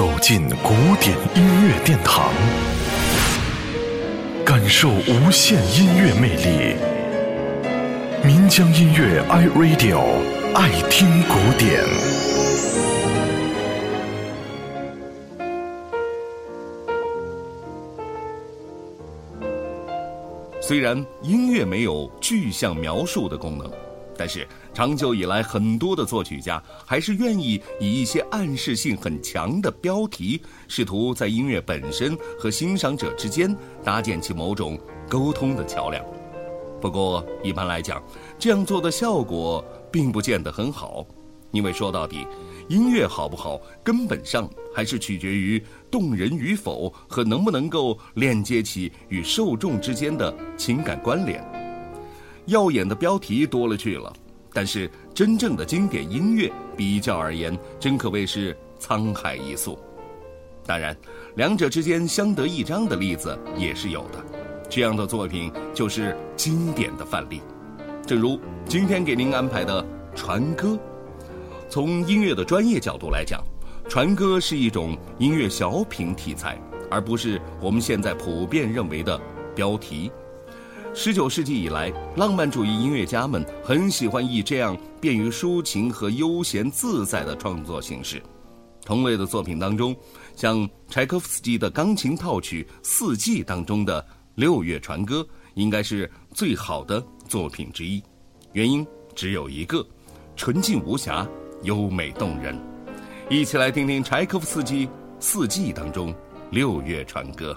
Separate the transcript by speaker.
Speaker 1: 走进古典音乐殿堂，感受无限音乐魅力。民江音乐 iRadio 爱听古典。
Speaker 2: 虽然音乐没有具象描述的功能。但是，长久以来，很多的作曲家还是愿意以一些暗示性很强的标题，试图在音乐本身和欣赏者之间搭建起某种沟通的桥梁。不过，一般来讲，这样做的效果并不见得很好，因为说到底，音乐好不好，根本上还是取决于动人与否和能不能够链接起与受众之间的情感关联。耀眼的标题多了去了，但是真正的经典音乐比较而言，真可谓是沧海一粟。当然，两者之间相得益彰的例子也是有的，这样的作品就是经典的范例。正如今天给您安排的传歌，从音乐的专业角度来讲，传歌是一种音乐小品题材，而不是我们现在普遍认为的标题。十九世纪以来，浪漫主义音乐家们很喜欢以这样便于抒情和悠闲自在的创作形式。同类的作品当中，像柴可夫斯基的钢琴套曲《四季》当中的《六月传歌》，应该是最好的作品之一。原因只有一个：纯净无瑕，优美动人。一起来听听柴可夫斯基《四季》当中《六月传歌》。